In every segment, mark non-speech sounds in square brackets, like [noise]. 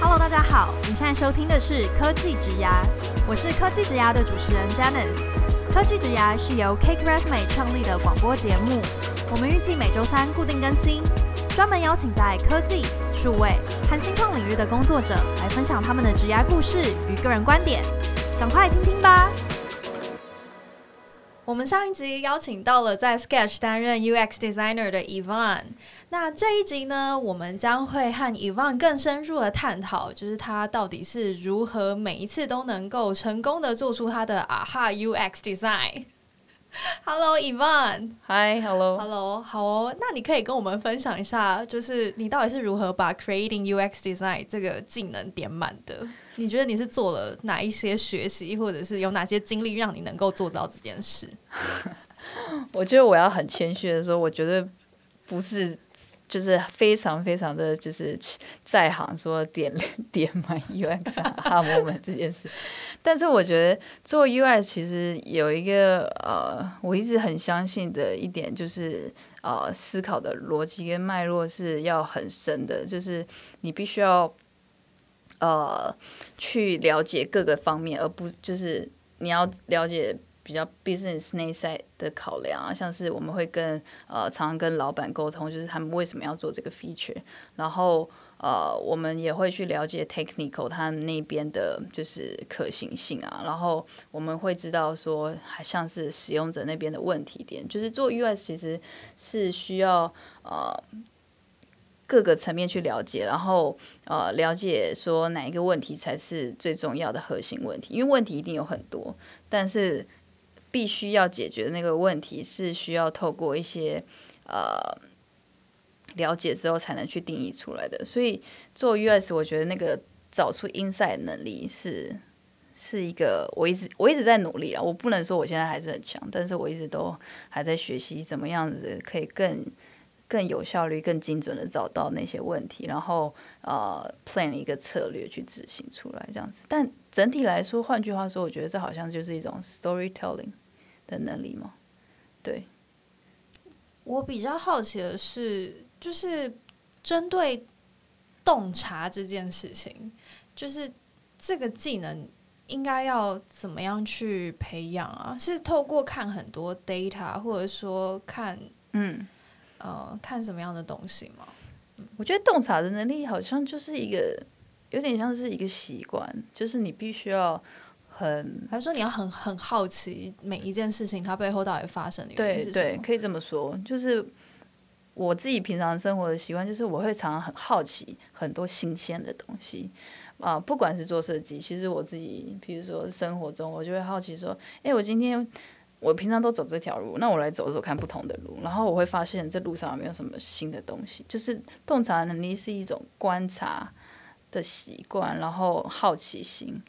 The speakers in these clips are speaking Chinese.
Hello，大家好，你现在收听的是科技职涯，我是科技职涯的主持人 Janice。科技职涯是由 Cake Resume 创立的广播节目，我们预计每周三固定更新，专门邀请在科技、数位和新创领域的工作者来分享他们的职涯故事与个人观点，赶快听听吧。我们上一集邀请到了在 Sketch 担任 UX designer 的 Yvonne，那这一集呢，我们将会和 Yvonne 更深入的探讨，就是他到底是如何每一次都能够成功的做出他的 AHA UX design。[laughs] Hello，Yvonne。Hi，Hello。Hello，好哦。那你可以跟我们分享一下，就是你到底是如何把 creating UX design 这个技能点满的？你觉得你是做了哪一些学习，或者是有哪些经历，让你能够做到这件事？[laughs] 我觉得我要很谦虚的说，我觉得不是。就是非常非常的就是在行说点 [laughs] 点满 UX aha moment 这件事，但是我觉得做 UX 其实有一个呃，我一直很相信的一点就是呃，思考的逻辑跟脉络是要很深的，就是你必须要呃去了解各个方面，而不就是你要了解。比较 business 内在的考量啊，像是我们会跟呃常常跟老板沟通，就是他们为什么要做这个 feature，然后呃我们也会去了解 technical 他那边的就是可行性啊，然后我们会知道说，还像是使用者那边的问题点，就是做 US 其实是需要呃各个层面去了解，然后呃了解说哪一个问题才是最重要的核心问题，因为问题一定有很多，但是。必须要解决的那个问题是需要透过一些呃了解之后才能去定义出来的，所以做 US 我觉得那个找出 inside 能力是是一个我一直我一直在努力啊，我不能说我现在还是很强，但是我一直都还在学习怎么样子可以更更有效率、更精准的找到那些问题，然后呃 plan 一个策略去执行出来这样子。但整体来说，换句话说，我觉得这好像就是一种 storytelling。的能力嘛？对，我比较好奇的是，就是针对洞察这件事情，就是这个技能应该要怎么样去培养啊？是透过看很多 data，或者说看嗯呃看什么样的东西吗？我觉得洞察的能力好像就是一个有点像是一个习惯，就是你必须要。很，还是说你要很很好奇每一件事情它背后到底发生的原因是什么？对对，可以这么说。就是我自己平常生活的习惯，就是我会常常很好奇很多新鲜的东西啊、呃。不管是做设计，其实我自己，比如说生活中，我就会好奇说：哎，我今天我平常都走这条路，那我来走走看不同的路，然后我会发现这路上有没有什么新的东西。就是洞察能力是一种观察的习惯，然后好奇心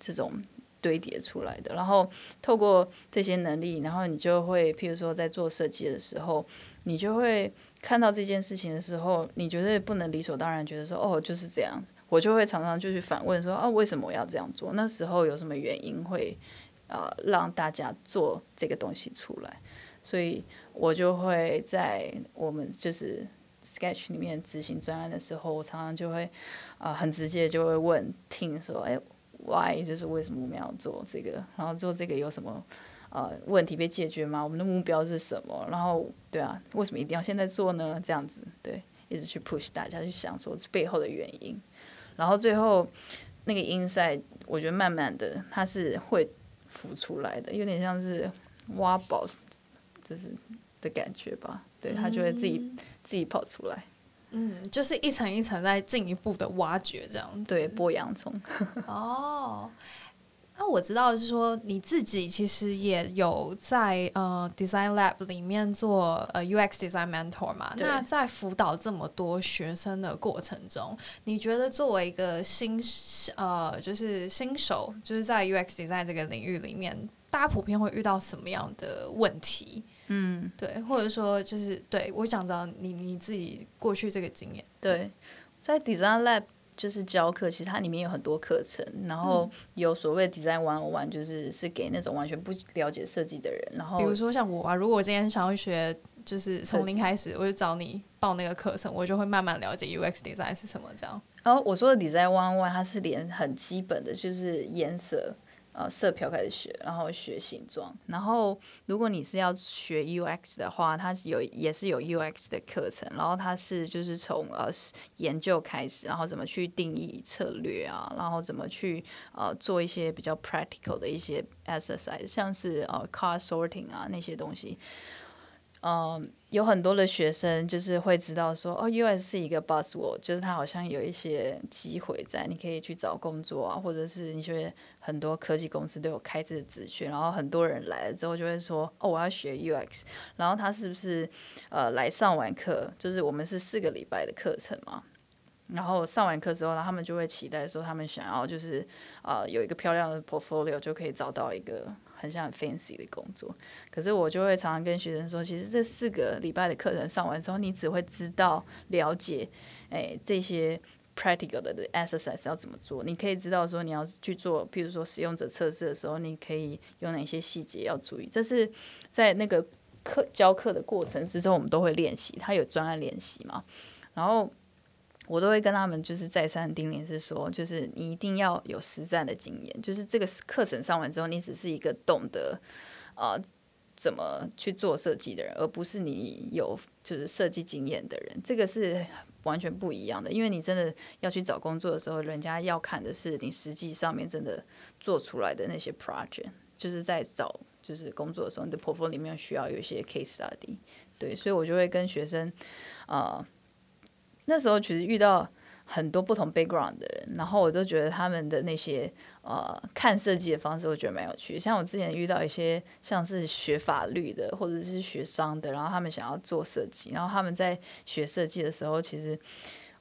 这种。堆叠出来的，然后透过这些能力，然后你就会，譬如说在做设计的时候，你就会看到这件事情的时候，你觉得不能理所当然，觉得说哦就是这样，我就会常常就去反问说啊为什么我要这样做？那时候有什么原因会呃让大家做这个东西出来？所以我就会在我们就是 Sketch 里面执行专案的时候，我常常就会啊、呃、很直接就会问 Team 说哎。Why 就是为什么我们要做这个？然后做这个有什么呃问题被解决吗？我们的目标是什么？然后对啊，为什么一定要现在做呢？这样子对，一直去 push 大家去想说这背后的原因。然后最后那个 insight，我觉得慢慢的它是会浮出来的，有点像是挖宝，就是的感觉吧。对，它就会自己、嗯、自己跑出来。嗯，就是一层一层在进一步的挖掘，这样。对，剥洋葱。[laughs] 哦，那我知道是说你自己其实也有在呃 Design Lab 里面做呃 UX Design Mentor 嘛？那在辅导这么多学生的过程中，你觉得作为一个新呃就是新手，就是在 UX Design 这个领域里面，大家普遍会遇到什么样的问题？嗯，对，或者说就是对我想知道你你自己过去这个经验。对，在 Design Lab 就是教课，其实它里面有很多课程，然后有所谓 Design one on one，就是是给那种完全不了解设计的人。然后比如说像我啊，如果我今天想要学，就是从零开始，我就找你报那个课程，我就会慢慢了解 UX Design 是什么这样。然后我说的 Design one on one，它是连很基本的就是颜色。呃，色票开始学，然后学形状。然后，如果你是要学 UX 的话，它有也是有 UX 的课程。然后它是就是从呃研究开始，然后怎么去定义策略啊，然后怎么去呃做一些比较 practical 的一些 exercise，像是呃 car sorting 啊那些东西。嗯，有很多的学生就是会知道说，哦，UX 是一个 buzzword，就是它好像有一些机会在，你可以去找工作啊，或者是你觉得很多科技公司都有开这个职缺，然后很多人来了之后就会说，哦，我要学 UX，然后他是不是呃来上完课，就是我们是四个礼拜的课程嘛，然后上完课之后，他们就会期待说，他们想要就是呃有一个漂亮的 portfolio，就可以找到一个。很像很 fancy 的工作，可是我就会常常跟学生说，其实这四个礼拜的课程上完之后，你只会知道了解，诶这些 practical 的 exercise 要怎么做。你可以知道说你要去做，譬如说使用者测试的时候，你可以有哪些细节要注意。这是在那个课教课的过程之中，我们都会练习。他有专案练习嘛？然后。我都会跟他们就是再三叮咛，是说，就是你一定要有实战的经验。就是这个课程上完之后，你只是一个懂得呃怎么去做设计的人，而不是你有就是设计经验的人。这个是完全不一样的。因为你真的要去找工作的时候，人家要看的是你实际上面真的做出来的那些 project。就是在找就是工作的时候，你的 portfolio 里面需要有一些 case study。对，所以我就会跟学生呃。那时候其实遇到很多不同 background 的人，然后我都觉得他们的那些呃看设计的方式，我觉得蛮有趣。像我之前遇到一些像是学法律的或者是学商的，然后他们想要做设计，然后他们在学设计的时候，其实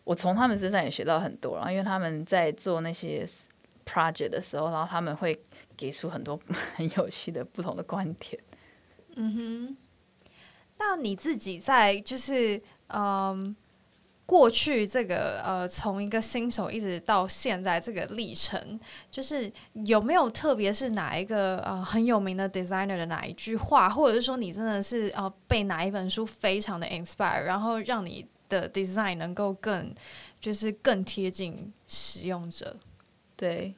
我从他们身上也学到很多。然后因为他们在做那些 project 的时候，然后他们会给出很多 [laughs] 很有趣的不同的观点。嗯哼，那你自己在就是嗯。过去这个呃，从一个新手一直到现在这个历程，就是有没有特别是哪一个呃很有名的 designer 的哪一句话，或者是说你真的是呃被哪一本书非常的 inspire，然后让你的 design 能够更就是更贴近使用者？对。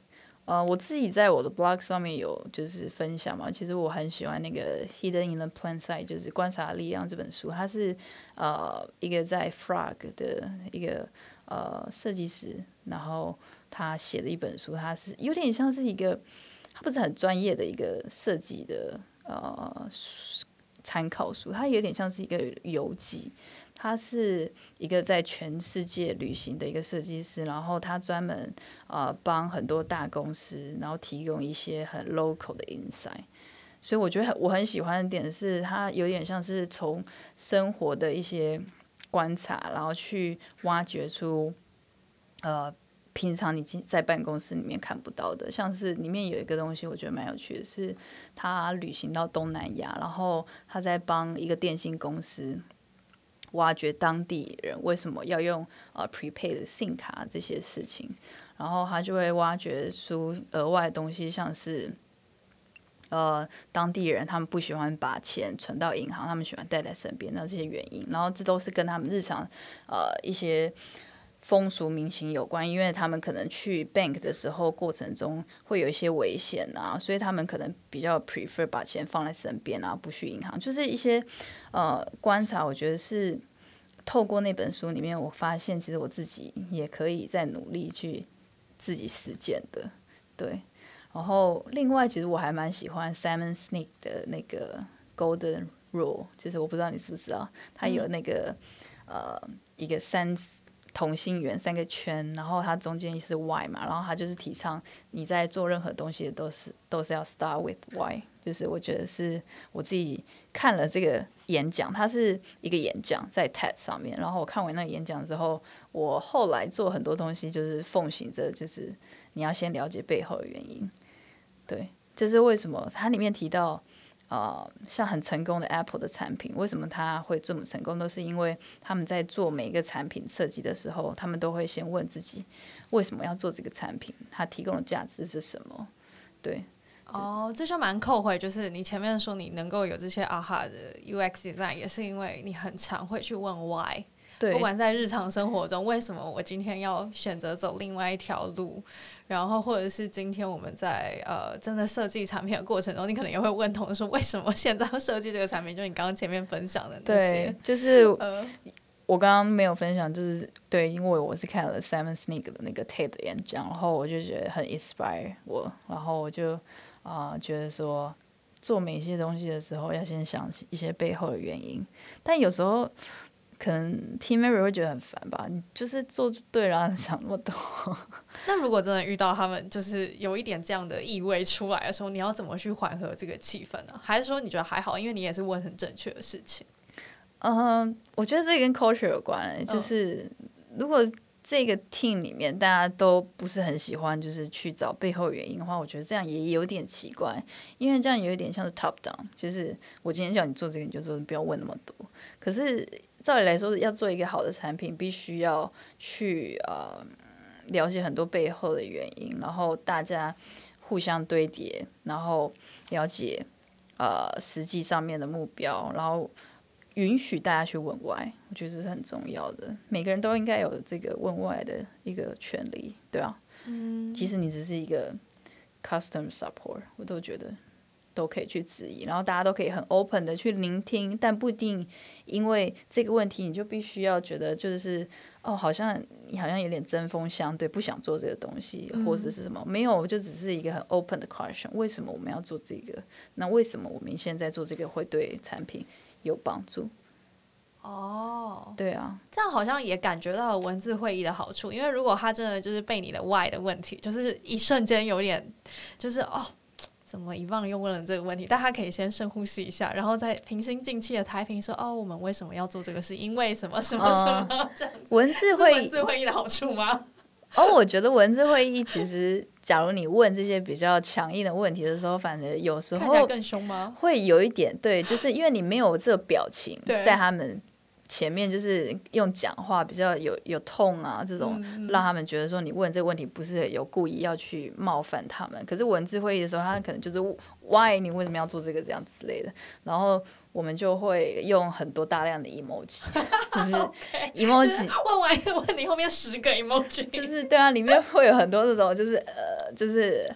呃，我自己在我的 blog 上面有就是分享嘛，其实我很喜欢那个《Hidden in the Plain Sight》，就是《观察力量》这本书，它是呃一个在 Frog 的一个呃设计师，然后他写的一本书，它是有点像是一个，它不是很专业的一个设计的呃参考书，它有点像是一个游记。他是一个在全世界旅行的一个设计师，然后他专门呃帮很多大公司，然后提供一些很 local 的 insight。所以我觉得我很喜欢的点是，他有点像是从生活的一些观察，然后去挖掘出呃平常你在办公室里面看不到的，像是里面有一个东西，我觉得蛮有趣的，是他旅行到东南亚，然后他在帮一个电信公司。挖掘当地人为什么要用呃 prepaid 的信卡这些事情，然后他就会挖掘出额外的东西，像是呃当地人他们不喜欢把钱存到银行，他们喜欢带在身边那这些原因，然后这都是跟他们日常呃一些。风俗民情有关，因为他们可能去 bank 的时候过程中会有一些危险啊，所以他们可能比较 prefer 把钱放在身边啊，不去银行。就是一些呃观察，我觉得是透过那本书里面，我发现其实我自己也可以在努力去自己实践的。对，然后另外其实我还蛮喜欢 Simon Sinek 的那个 Golden Rule，就是我不知道你知不知道，他有那个、嗯、呃一个三。同心圆三个圈，然后它中间是 Y 嘛，然后它就是提倡你在做任何东西都是都是要 start with Y，就是我觉得是我自己看了这个演讲，它是一个演讲在 TED 上面，然后我看完那个演讲之后，我后来做很多东西就是奉行着，就是你要先了解背后的原因，对，就是为什么它里面提到呃，像很成功的 Apple 的产品，为什么它会这么成功？都是因为他们在做每一个产品设计的时候，他们都会先问自己为什么要做这个产品，它提供的价值是什么？对。哦，这就蛮扣回，就是你前面说你能够有这些 AHA 的 UX design，也是因为你很常会去问 why。对，不管在日常生活中，为什么我今天要选择走另外一条路，然后或者是今天我们在呃真的设计产品的过程中，你可能也会问同事为什么现在要设计这个产品？就你刚刚前面分享的那些，对，就是呃，我刚刚没有分享，就是对，因为我是看了 Simon Sinek 的那个 TED 演讲，然后我就觉得很 inspire 我，然后我就。啊、呃，觉得说做每一些东西的时候，要先想一些背后的原因。但有时候可能 team member 会觉得很烦吧，你就是做就对了，[laughs] 想那么多。[laughs] 那如果真的遇到他们，就是有一点这样的意味出来的时候，你要怎么去缓和这个气氛呢？还是说你觉得还好，因为你也是问很正确的事情？嗯、呃，我觉得这跟 culture 有关、欸，就是如果。这个 team 里面大家都不是很喜欢，就是去找背后原因的话，我觉得这样也有点奇怪，因为这样有一点像是 top down，就是我今天叫你做这个，你就说不要问那么多。可是照理来说，要做一个好的产品，必须要去呃了解很多背后的原因，然后大家互相堆叠，然后了解呃实际上面的目标，然后。允许大家去问 why，我觉得这是很重要的。每个人都应该有这个问 why 的一个权利，对啊。嗯。即使你只是一个 custom support，我都觉得都可以去质疑，然后大家都可以很 open 的去聆听，但不一定因为这个问题你就必须要觉得就是哦，好像你好像有点针锋相对，不想做这个东西，或者是什么？嗯。没有，就只是一个很 open 的 question。为什么我们要做这个？那为什么我们现在做这个会对产品？有帮助哦，对啊，这样好像也感觉到了文字会议的好处，因为如果他真的就是被你的 why 的问题，就是一瞬间有点，就是哦，怎么遗忘又问了这个问题？但他可以先深呼吸一下，然后再平心静气的抬平说：“哦，我们为什么要做这个事？因为什么什么什么？”呃、[laughs] 这样子文字会文字会议的好处吗？[laughs] 哦，我觉得文字会议其实，假如你问这些比较强硬的问题的时候，反正有时候更凶吗？会有一点对，就是因为你没有这个表情在他们前面，就是用讲话比较有有痛啊这种，让他们觉得说你问这个问题不是有故意要去冒犯他们。可是文字会议的时候，他可能就是 why 你为什么要做这个这样之类的，然后。我们就会用很多大量的 emoji，[laughs] 就是 emoji。问完一个问题，后面十个 emoji。就是对啊，里面会有很多这种，就是呃，就是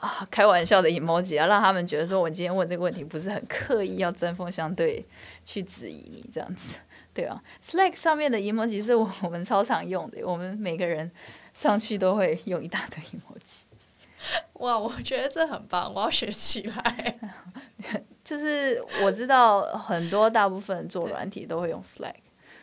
啊，开玩笑的 emoji 啊，让他们觉得说，我今天问这个问题不是很刻意要针锋相对去质疑你这样子，对啊。Slack 上面的 emoji 是我 [laughs] 我们超常用的，我们每个人上去都会用一大堆 emoji。[laughs] 哇，我觉得这很棒，我要学起来。[laughs] 就是我知道很多大部分做软体都会用 Slack。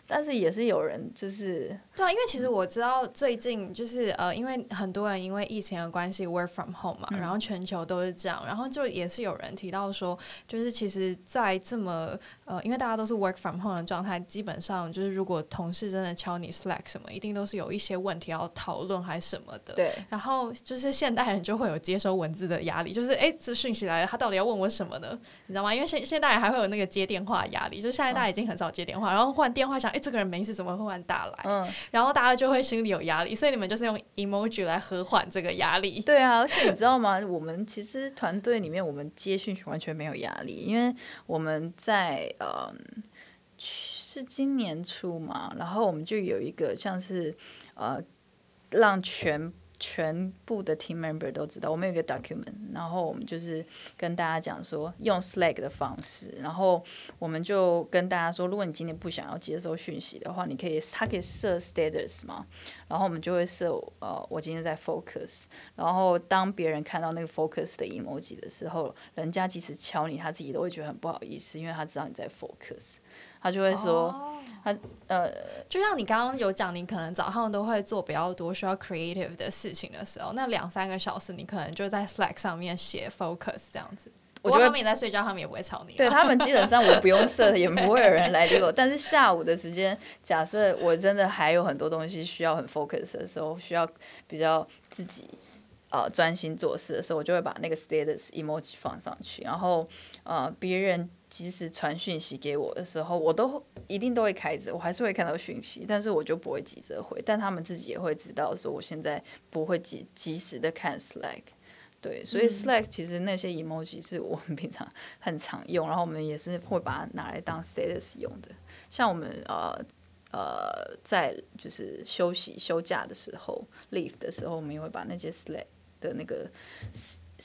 但是也是有人就是对啊，因为其实我知道最近就是呃，因为很多人因为疫情的关系 work from home 嘛，嗯，然后全球都是这样，然后就也是有人提到说，就是其实，在这么呃，因为大家都是 work from home 的状态，基本上就是如果同事真的敲你 Slack 什么，一定都是有一些问题要讨论还是什么的。对。然后就是现代人就会有接收文字的压力，就是哎，这讯息来了，他到底要问我什么呢？你知道吗？因为现现代人还会有那个接电话压力，就是现在大家已经很少接电话，然后换电话想。哎，这个人没事，怎么忽然打来？嗯，然后大家就会心里有压力，所以你们就是用 emoji 来和缓这个压力。[laughs] 对啊，而且你知道吗？[laughs] 我们其实团队里面，我们接讯完全没有压力，因为我们在嗯，是今年初嘛，然后我们就有一个像是呃，让全。全部的 team member 都知道，我们有一个 document，然后我们就是跟大家讲说，用 Slack 的方式，然后我们就跟大家说，如果你今天不想要接收讯息的话，你可以，他可以设 status 嘛，然后我们就会设，呃，我今天在 focus，然后当别人看到那个 focus 的 emoji 的时候，人家即使敲你，他自己都会觉得很不好意思，因为他知道你在 focus。他就会说他呃，就像你刚刚有讲，你可能早上都会做比较多需要 creative 的事情的时候，那两三个小时你可能就在 Slack 上面写 focus 这样子。我觉得他们也在睡觉，他们也不会吵你。对他们基本上我不用 [laughs] 设，也不会有人来理我。但是下午的时间，假设我真的还有很多东西需要很 focus 的时候，需要比较自己。呃专心做事的时候，我就会把那个 status emoji 放上去，然后呃别人即使传讯息给我的时候，我都一定都会开着，我还是会看到讯息，但是我就不会急着回，但他们自己也会知道说我现在不会及及时的看 Slack。对，所以 Slack 其实那些 emoji 是我们 [laughs] 平常很常用，然后我们也是会把它拿来当 status 用的。像我们呃呃在就是休息休假的时候，leave 的时候，我们也会把那些 Slack 的那个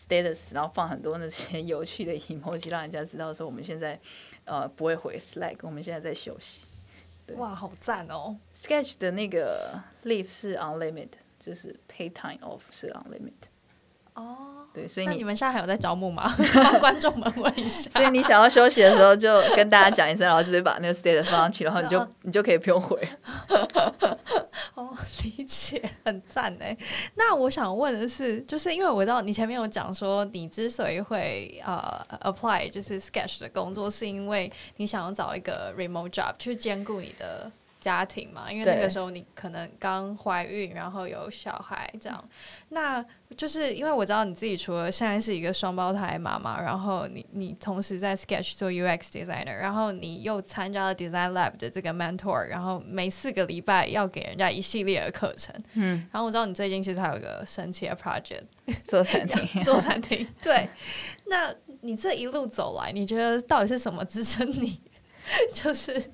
status，然后放很多那些 [laughs] 有趣的 emoji，让人家知道说我们现在呃不会回 Slack，我们现在在休息。对，哇，好赞哦！Sketch 的那个 leave 是 unlimited，就是 pay time off 是 unlimited。哦，对，所以你们现在还有在招募吗？[laughs] 帮观众们问一下。[laughs] 所以你想要休息的时候，就跟大家讲一声，然后直接把那个 status 放上去，然后你就你就可以不用回。哦，[laughs] 理解，很赞哎。那我想问的是，就是因为我知道你前面有讲说，你之所以会呃 apply 就是 Sketch 的工作，是因为你想要找一个 remote job 去兼顾你的。家庭嘛，因为那个时候你可能刚怀孕，然后有小孩这样，那就是因为我知道你自己除了现在是一个双胞胎妈妈，然后你你同时在 Sketch 做 UX designer，然后你又参加了 Design Lab 的这个 mentor，然后每四个礼拜要给人家一系列的课程，嗯，然后我知道你最近其实还有一个神奇的 project 做餐厅，[laughs] 做餐厅，对，那你这一路走来，你觉得到底是什么支撑你？[laughs] 就是，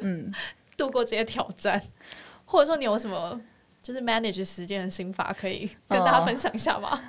嗯。度过这些挑战，[laughs] 或者说你有什么就是 manage 时间的心法，可以跟大家分享一下吗？哦，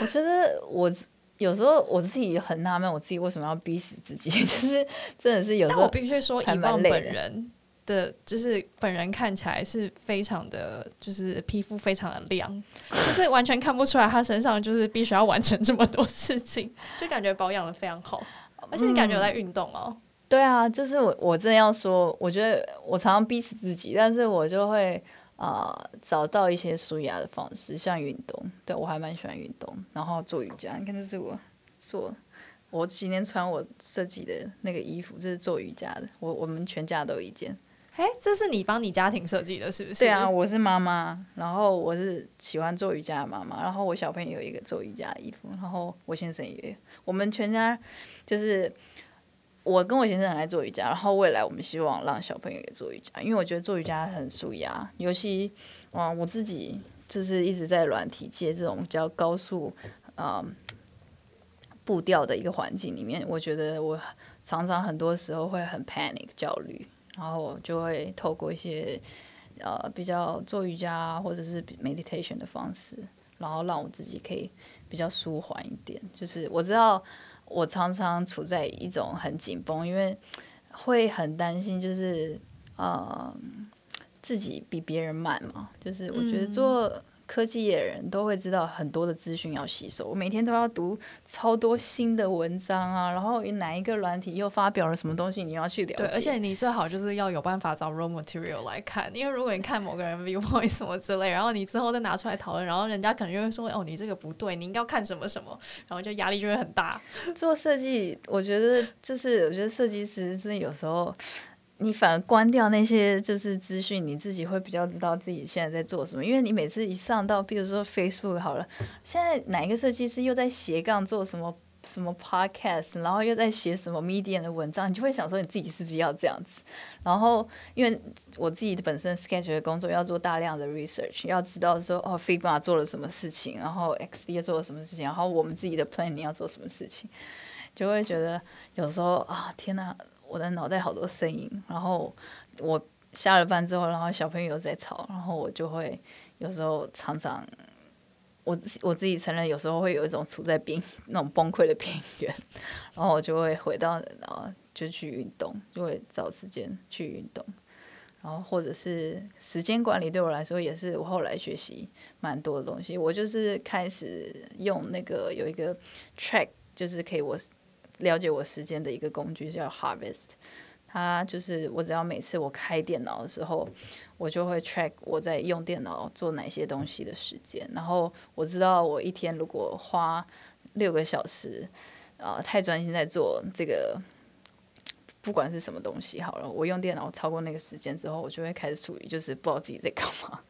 我觉得我有时候我自己很纳闷，我自己为什么要逼死自己？[laughs] 就是真的是有时候，但我必须说，以望本人的，就是本人看起来是非常的，就是皮肤非常的亮，就是完全看不出来他身上就是必须要完成这么多事情，就感觉保养的非常好，而且你感觉有在运动哦。嗯对啊，就是我，我真的要说，我觉得我常常逼死自己，但是我就会啊、呃、找到一些舒压的方式，像运动。对，我还蛮喜欢运动，然后做瑜伽。你看，这是我做，我今天穿我设计的那个衣服，这是做瑜伽的。我我们全家都有一件。哎，这是你帮你家庭设计的，是不是？对啊，我是妈妈，然后我是喜欢做瑜伽的妈妈，然后我小朋友有一个做瑜伽的衣服，然后我先生也有，我们全家就是。我跟我先生很爱做瑜伽，然后未来我们希望让小朋友也做瑜伽，因为我觉得做瑜伽很舒压。尤其，嗯，我自己就是一直在软体界这种比较高速，嗯，步调的一个环境里面，我觉得我常常很多时候会很 panic 焦虑，然后就会透过一些呃比较做瑜伽或者是 meditation 的方式，然后让我自己可以比较舒缓一点。就是我知道。我常常处在一种很紧绷，因为会很担心，就是呃自己比别人慢嘛。就是我觉得做科技业的人都会知道很多的资讯要吸收，我每天都要读超多新的文章啊，然后哪一个软体又发表了什么东西，你要去了解。对，而且你最好就是要有办法找 raw material 来看，因为如果你看某个人 viewpoint 什么之类，然后你之后再拿出来讨论，然后人家可能就会说：“哦，你这个不对，你应该要看什么什么。”然后就压力就会很大。[laughs] 做设计，我觉得就是我觉得设计师真的有时候。你反而关掉那些就是资讯，你自己会比较知道自己现在在做什么。因为你每次一上到，比如说 Facebook 好了，现在哪一个设计师又在斜杠做什么什么 Podcast，然后又在写什么 media 的文章，你就会想说你自己是不是要这样子？然后因为我自己的本身 Sketch 的工作要做大量的 research，要知道说哦 Figma 做了什么事情，然后 XD 做了什么事情，然后我们自己的 plan 要做什么事情，就会觉得有时候啊，天哪！我的脑袋好多声音，然后我下了班之后，然后小朋友在吵，然后我就会有时候常常，我我自己承认有时候会有一种处在边那种崩溃的边缘，然后我就会回到然后就去运动，就会找时间去运动，然后或者是时间管理对我来说也是我后来学习蛮多的东西，我就是开始用那个有一个 track，就是可以我。了解我时间的一个工具叫 Harvest，它就是我只要每次我开电脑的时候，我就会 track 我在用电脑做哪些东西的时间，然后我知道我一天如果花六个小时，啊、呃，太专心在做这个，不管是什么东西好了，我用电脑超过那个时间之后，我就会开始处于就是不知道自己在干嘛。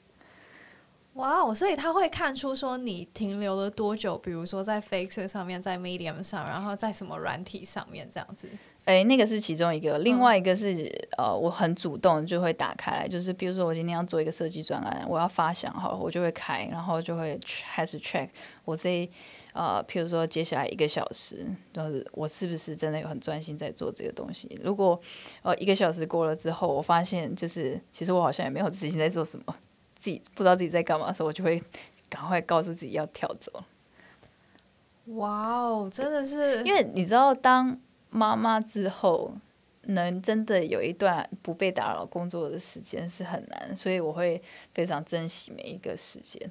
哇哦！所以他会看出说你停留了多久，比如说在 Facebook 上面，在 Medium 上，然后在什么软体上面这样子。哎、欸，那个是其中一个，另外一个是、嗯、呃，我很主动就会打开来，就是比如说我今天要做一个设计专案，我要发想好了，我就会开，然后就会开始 check 我这呃，譬如说接下来一个小时，就是我是不是真的有很专心在做这个东西？如果呃一个小时过了之后，我发现就是其实我好像也没有自信在做什么。自己不知道自己在干嘛的时候，我就会赶快告诉自己要跳走。哇哦，真的是！因为你知道，当妈妈之后，能真的有一段不被打扰工作的时间是很难，所以我会非常珍惜每一个时间。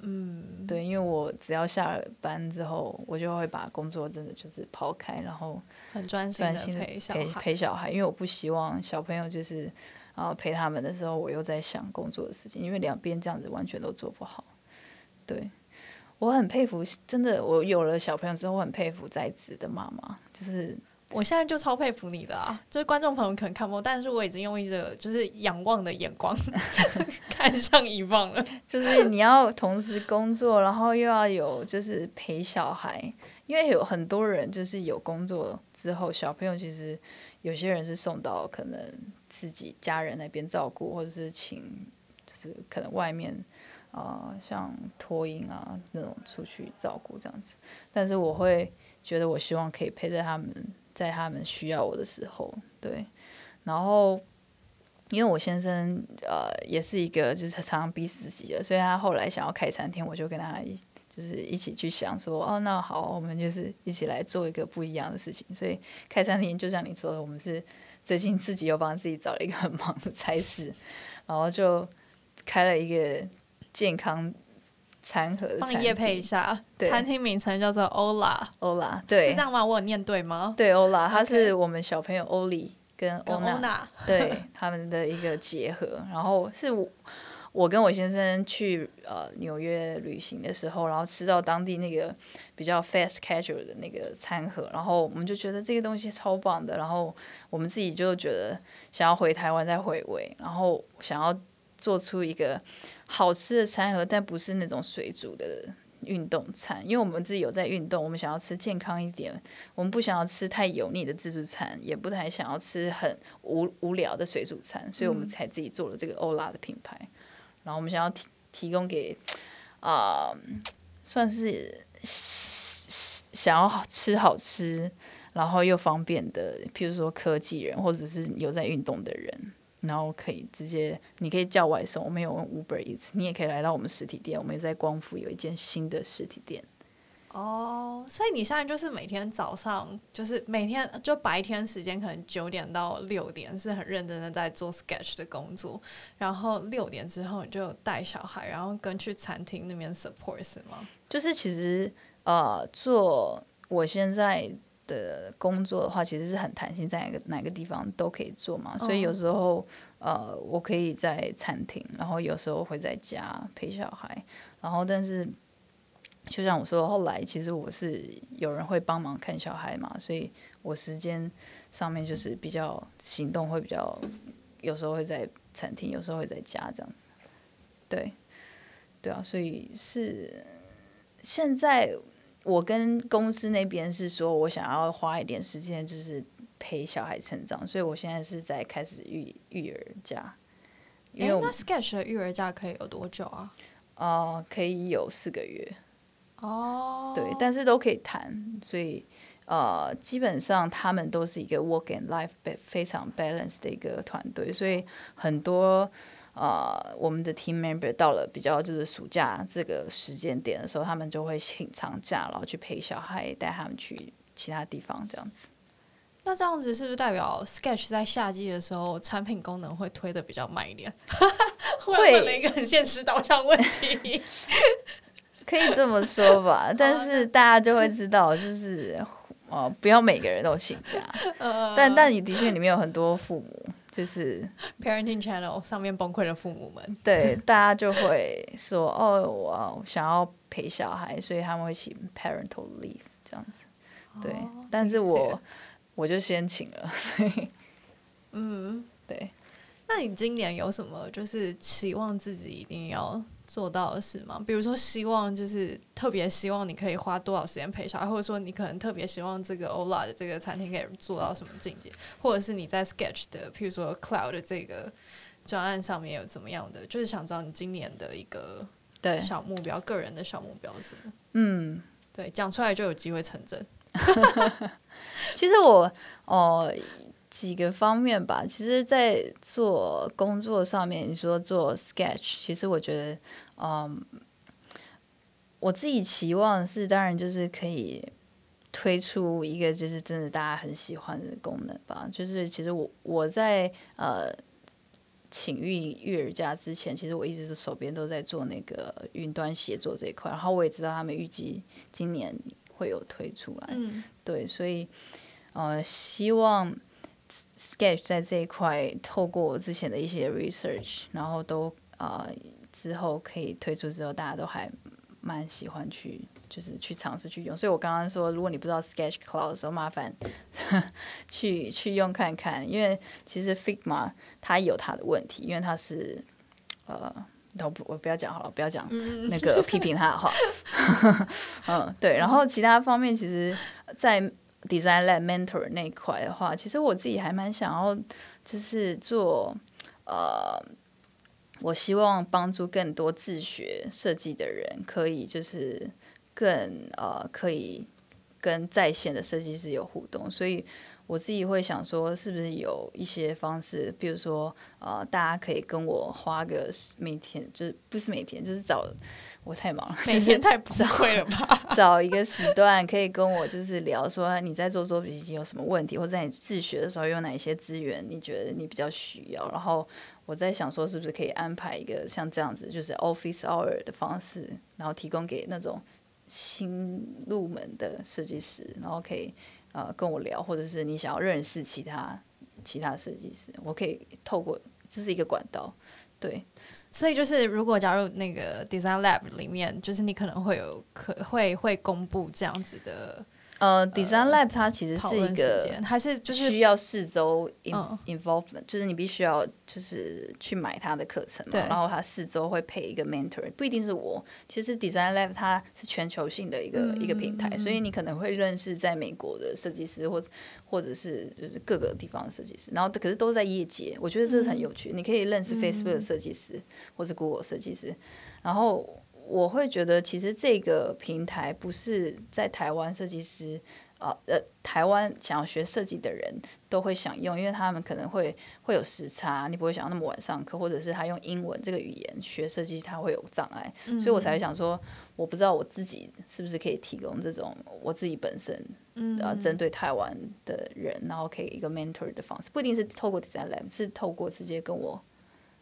嗯，对，因为我只要下了班之后，我就会把工作真的就是抛开，然后很专心的陪陪小孩，因为我不希望小朋友就是。然后陪他们的时候，我又在想工作的事情，因为两边这样子完全都做不好。对，我很佩服，真的，我有了小朋友之后，我很佩服在职的妈妈。就是我现在就超佩服你的啊！就是观众朋友可能看不到，但是我已经用一个就是仰望的眼光 [laughs] 看上一望了。就是你要同时工作，然后又要有就是陪小孩，因为有很多人就是有工作之后，小朋友其实有些人是送到可能。自己家人那边照顾，或者是请，就是可能外面，啊、呃，像托婴啊那种出去照顾这样子。但是我会觉得，我希望可以陪在他们，在他们需要我的时候，对。然后，因为我先生呃也是一个就是常常逼自己的，所以他后来想要开餐厅，我就跟他一就是一起去想说，哦，那好，我们就是一起来做一个不一样的事情。所以开餐厅就像你说的，我们是。最近自己又帮自己找了一个很忙的差事，然后就开了一个健康餐盒的餐厅。帮你业配一下，餐厅名称叫做 Ola Ola，对，是这样吗？我有念对吗？对欧拉它是我们小朋友欧里跟欧娜对他们的一个结合，然后是我。我跟我先生去呃纽约旅行的时候，然后吃到当地那个比较 fast casual 的那个餐盒，然后我们就觉得这个东西超棒的，然后我们自己就觉得想要回台湾再回味，然后想要做出一个好吃的餐盒，但不是那种水煮的运动餐，因为我们自己有在运动，我们想要吃健康一点，我们不想要吃太油腻的自助餐，也不太想要吃很无无聊的水煮餐，所以我们才自己做了这个欧拉的品牌。然后我们想要提提供给啊、算是想要好吃好吃，然后又方便的，譬如说科技人或者是有在运动的人，然后可以直接你可以叫外送，我们有 Uber Eats，你也可以来到我们实体店，我们也在光复有一间新的实体店。哦，所以你现在就是每天早上，就是每天就白天时间可能九点到六点是很认真的在做 sketch 的工作，然后六点之后你就带小孩，然后跟去餐厅那边 support 是吗？就是其实呃，做我现在的工作的话，其实是很弹性，在哪个哪个地方都可以做嘛。所以有时候呃，我可以在餐厅，然后有时候会在家陪小孩，然后但是。就像我说，后来其实我是有人会帮忙看小孩嘛，所以我时间上面就是比较行动会比较，有时候会在餐厅，有时候会在家这样子。对，对啊，所以是现在我跟公司那边是说我想要花一点时间，就是陪小孩成长，所以我现在是在开始育育儿假。因为、欸、那 Sketch 的育儿假可以有多久啊？哦、呃，可以有四个月。哦，对，但是都可以谈，所以呃，基本上他们都是一个 work and life 非常 balance 的一个团队，所以很多呃，我们的 team member 到了比较就是暑假这个时间点的时候，他们就会请长假，然后去陪小孩，带他们去其他地方这样子。那这样子是不是代表 Sketch 在夏季的时候产品功能会推的比较慢一点？[laughs] 会问了一个很现实导向问题。[laughs] 可以这么说吧，[laughs] 但是大家就会知道，就是哦、呃，不要每个人都请假。[laughs] 但但你的确里面有很多父母，就是 [laughs] Parenting Channel 上面崩溃的父母们。对，大家就会说哦，我想要陪小孩，所以他们会请 Parental Leave 这样子。对，哦、但是我我就先请了，所以嗯，对。那你今年有什么就是期望自己一定要？做到的事吗？比如说，希望就是特别希望你可以花多少时间陪小孩，或者说你可能特别希望这个 Ola 的这个餐厅可以做到什么境界，或者是你在 Sketch 的，譬如说 Cloud 的这个专案上面有怎么样的？就是想知道你今年的一个对小目标，个人的小目标是什么？嗯，对，讲出来就有机会成真。[laughs] 其实我哦。几个方面吧，其实，在做工作上面，你说做 sketch，其实我觉得，嗯，我自己期望是，当然就是可以推出一个就是真的大家很喜欢的功能吧。就是其实我我在呃请育育儿假之前，其实我一直是手边都在做那个云端协作这一块，然后我也知道他们预计今年会有推出来，嗯，对，所以呃希望。Sketch 在这一块，透过我之前的一些 research，然后都啊、呃、之后可以推出之后，大家都还蛮喜欢去，就是去尝试去用。所以我刚刚说，如果你不知道 Sketch Cloud 的时候，麻烦 [laughs] 去去用看看，因为其实 Figma 它有它的问题，因为它是呃，我不我不要讲好了，不要讲那个批评它的话。[laughs] 嗯，对。然后其他方面，其实，在 Design Lab Mentor 那一块的话，其实我自己还蛮想要，就是做呃，我希望帮助更多自学设计的人，可以就是更呃，可以跟在线的设计师有互动，所以。我自己会想说，是不是有一些方式，比如说，呃，大家可以跟我花个每天，就是不是每天，就是找我太忙了，每天太崩溃了吧？[laughs] 找一个时段可以跟我就是聊，说你在做作品集有什么问题，或者在你自学的时候有哪一些资源，你觉得你比较需要。然后我在想说，是不是可以安排一个像这样子，就是 office hour 的方式，然后提供给那种新入门的设计师，然后可以。呃，跟我聊，或者是你想要认识其他其他设计师，我可以透过这是一个管道，对。所以就是，如果加入那个 Design Lab 里面，就是你可能会有可会会公布这样子的。呃，Design Lab 它其实是一个，还是就是需要四周 involvement，就是你必须要就是去买它的课程嘛，然后它四周会配一个 mentor，不一定是我。其实 Design Lab 它是全球性的一个一个平台，所以你可能会认识在美国的设计师，或或者是就是各个地方的设计师，然后可是都在业界，我觉得这是很有趣。你可以认识 Facebook 的设计师，或是 Google 设计师，然后。我会觉得，其实这个平台不是在台湾设计师，呃呃，台湾想要学设计的人都会想用，因为他们可能会会有时差，你不会想要那么晚上课，或者是他用英文这个语言学设计，他会有障碍，嗯、所以我才会想说，我不知道我自己是不是可以提供这种我自己本身，嗯，呃，针对台湾的人，然后可以一个 mentor 的方式，不一定是透过 Design Lab，是透过直接跟我。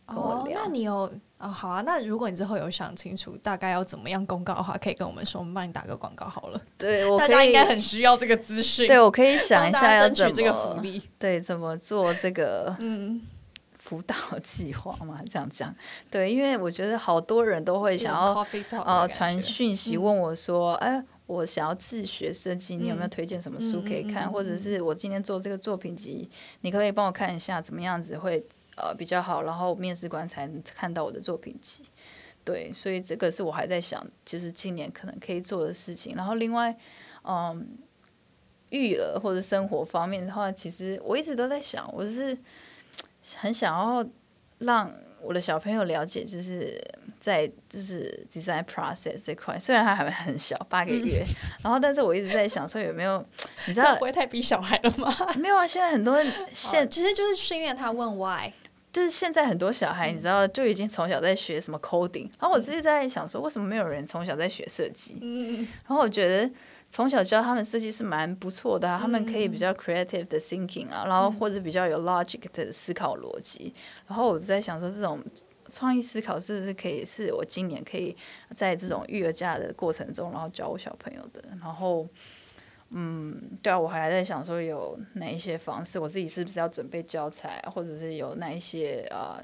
哦，那你有哦，好啊。那如果你之后有想清楚大概要怎么样公告的话，可以跟我们说，我们帮你打个广告好了。[laughs] 对，我大家应该很需要这个资讯。对，我可以想一下要怎么这个福利，对，怎么做这个嗯辅导计划嘛？这样讲，对，因为我觉得好多人都会想要呃传讯息问我说，哎、嗯欸，我想要自学设计，你有没有推荐什么书可以看？嗯、或者是我今天做这个作品集，你可不可以帮我看一下怎么样子会？呃，比较好，然后面试官才能看到我的作品集，对，所以这个是我还在想，就是今年可能可以做的事情。然后另外，嗯，育儿或者生活方面的话，其实我一直都在想，我是很想要让我的小朋友了解，就是在就是 design process 这块，虽然他还很小，八个月，嗯、然后但是我一直在想说有没有，[laughs] 你知道不会太逼小孩了吗？没有啊，现在很多人 [laughs] 现、哦、其实就是训练他问 why。就是现在很多小孩，你知道，就已经从小在学什么 coding，嗯。然后我自己在想说，为什么没有人从小在学设计？嗯，然后我觉得从小教他们设计是蛮不错的，啊，他们可以比较 creative 的 thinking 啊，然后或者比较有 logic 的思考逻辑。然后我在想说，这种创意思考是不是可以是我今年可以在这种育儿假的过程中，然后教我小朋友的。然后。嗯，对啊，我还在想说有哪一些方式，我自己是不是要准备教材，或者是有哪一些呃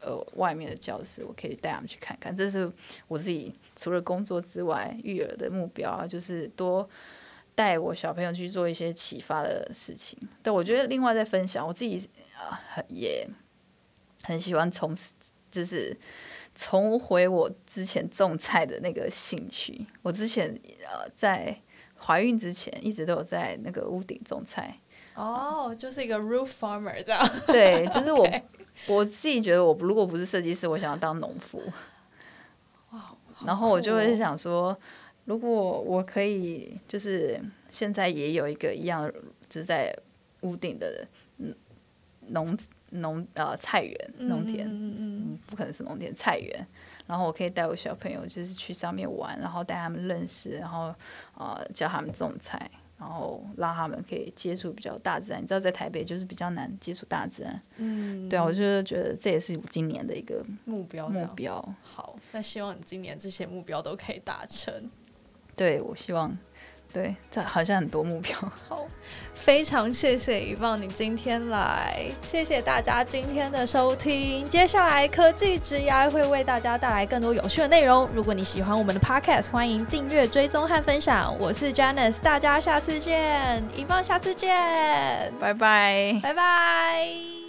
呃外面的教室，我可以带他们去看看。这是我自己除了工作之外育儿的目标啊，就是多带我小朋友去做一些启发的事情。对，我觉得另外再分享，我自己啊很也很喜欢从，就是重回我之前种菜的那个兴趣。我之前呃在怀孕之前一直都有在那个屋顶种菜。哦，就是一个 roof farmer 这样。对，就是我 [laughs] 我自己觉得，我如果不是设计师，我想要当农夫。哇，然后我就会想说，如果我可以，就是现在也有一个一样，就是在屋顶的农农呃菜园农田，嗯嗯嗯，不可能是农田菜园。然后我可以带我小朋友，就是去上面玩，然后带他们认识，然后呃教他们种菜。然后让他们可以接触比较大自然，你知道在台北就是比较难接触大自然。嗯，对啊，我就是觉得这也是我今年的一个目标。目标。好，那希望你今年这些目标都可以达成。对，我希望。对，这好像很多目标。[laughs] 好，非常谢谢一望你今天来，谢谢大家今天的收听。接下来科技之涯会为大家带来更多有趣的内容。如果你喜欢我们的 Podcast，欢迎订阅、追踪和分享。我是 Janice，大家下次见，一望下次见，拜拜，拜拜。